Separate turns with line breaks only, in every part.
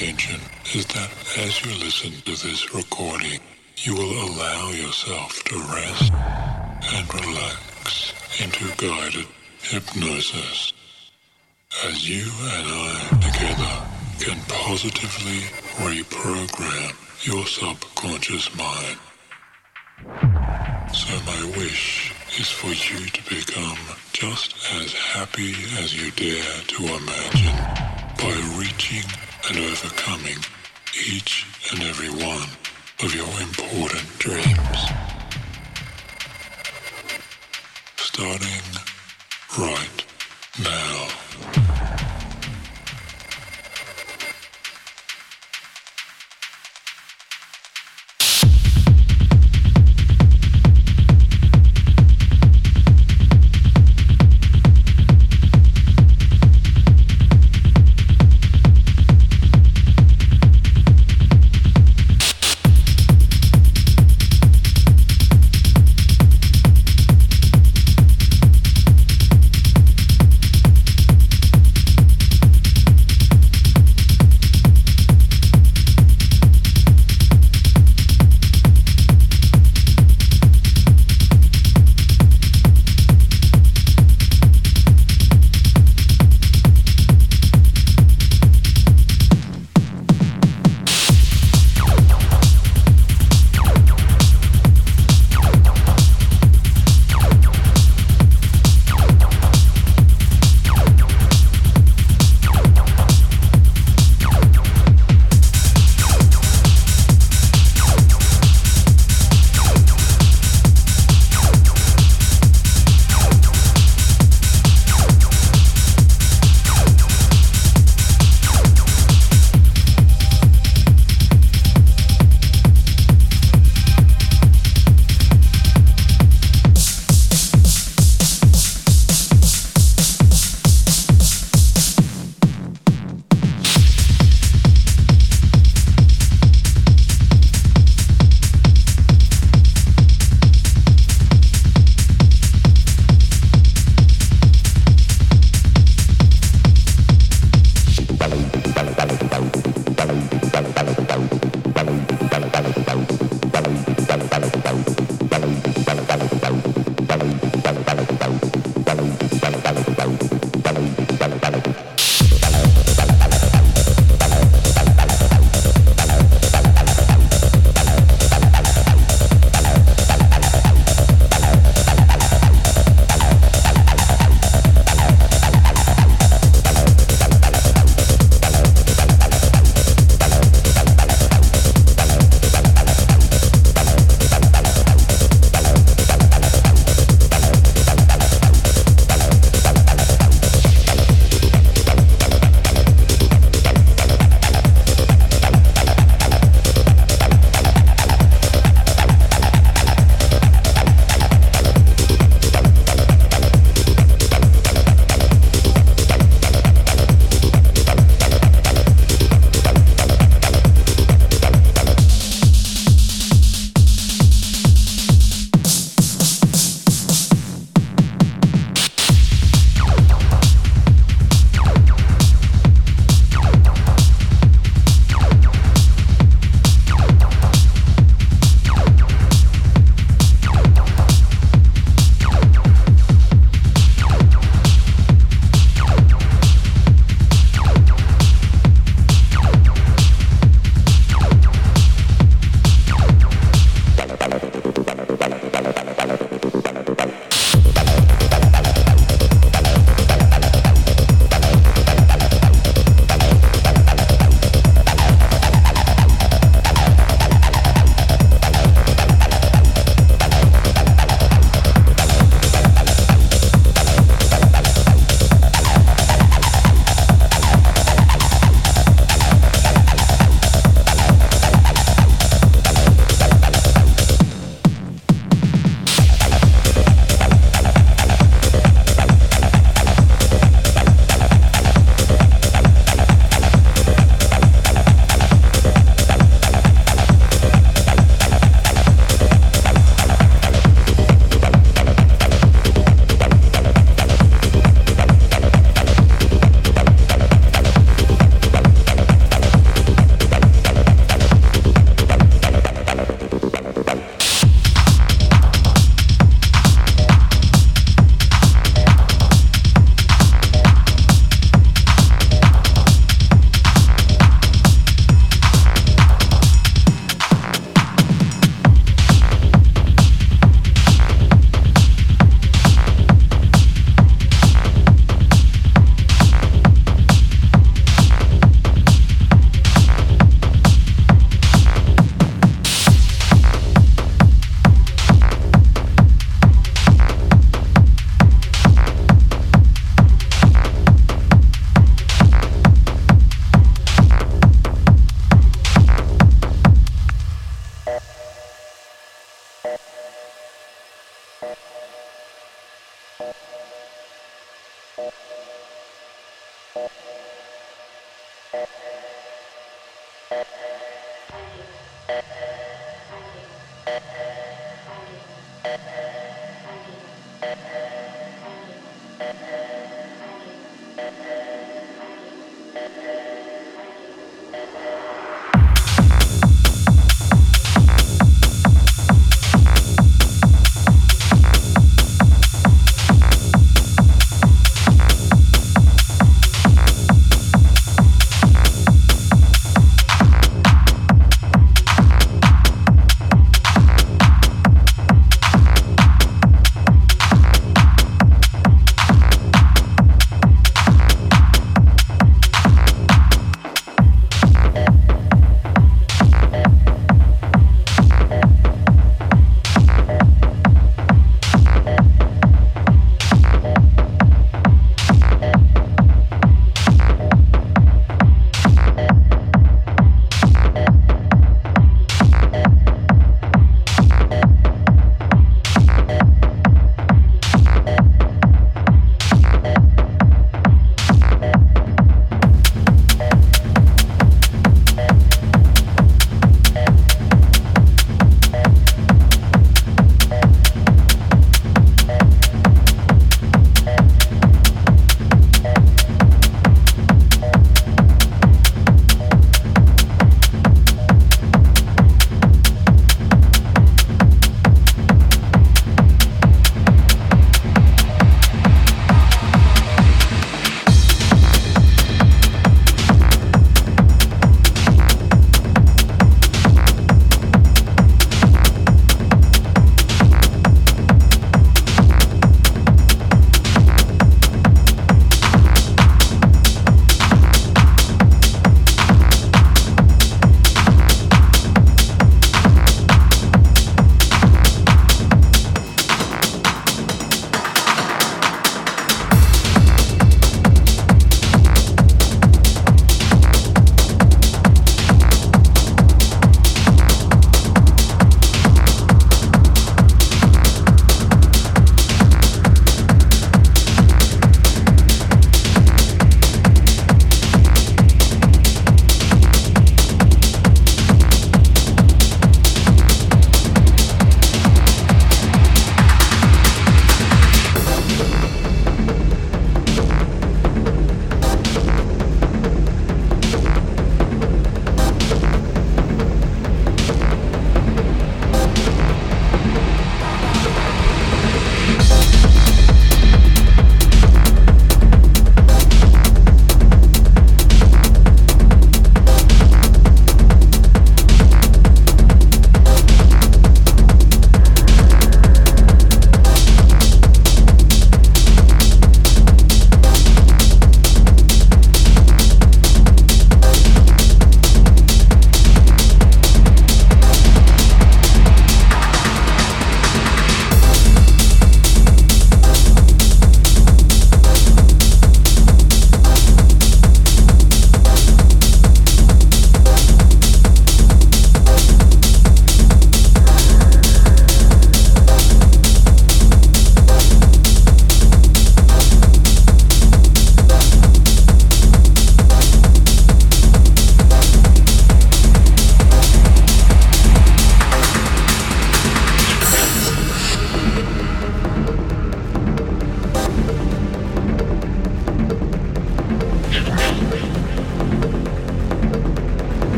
intention is that as you listen to this recording, you will allow yourself to rest and relax into guided hypnosis. As you and I together can positively reprogram your subconscious mind. So my wish is for you to become just as happy as you dare to imagine by reaching and overcoming each and every one of your important dreams. Starting right now.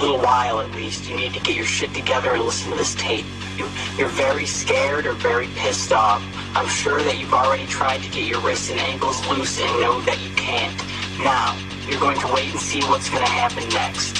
Little while at least, you need to get your shit together and listen to this tape. You're very scared or very pissed off. I'm sure that you've already tried to get your wrists and ankles loose and know that you can't. Now, you're going to wait and see what's going to happen next.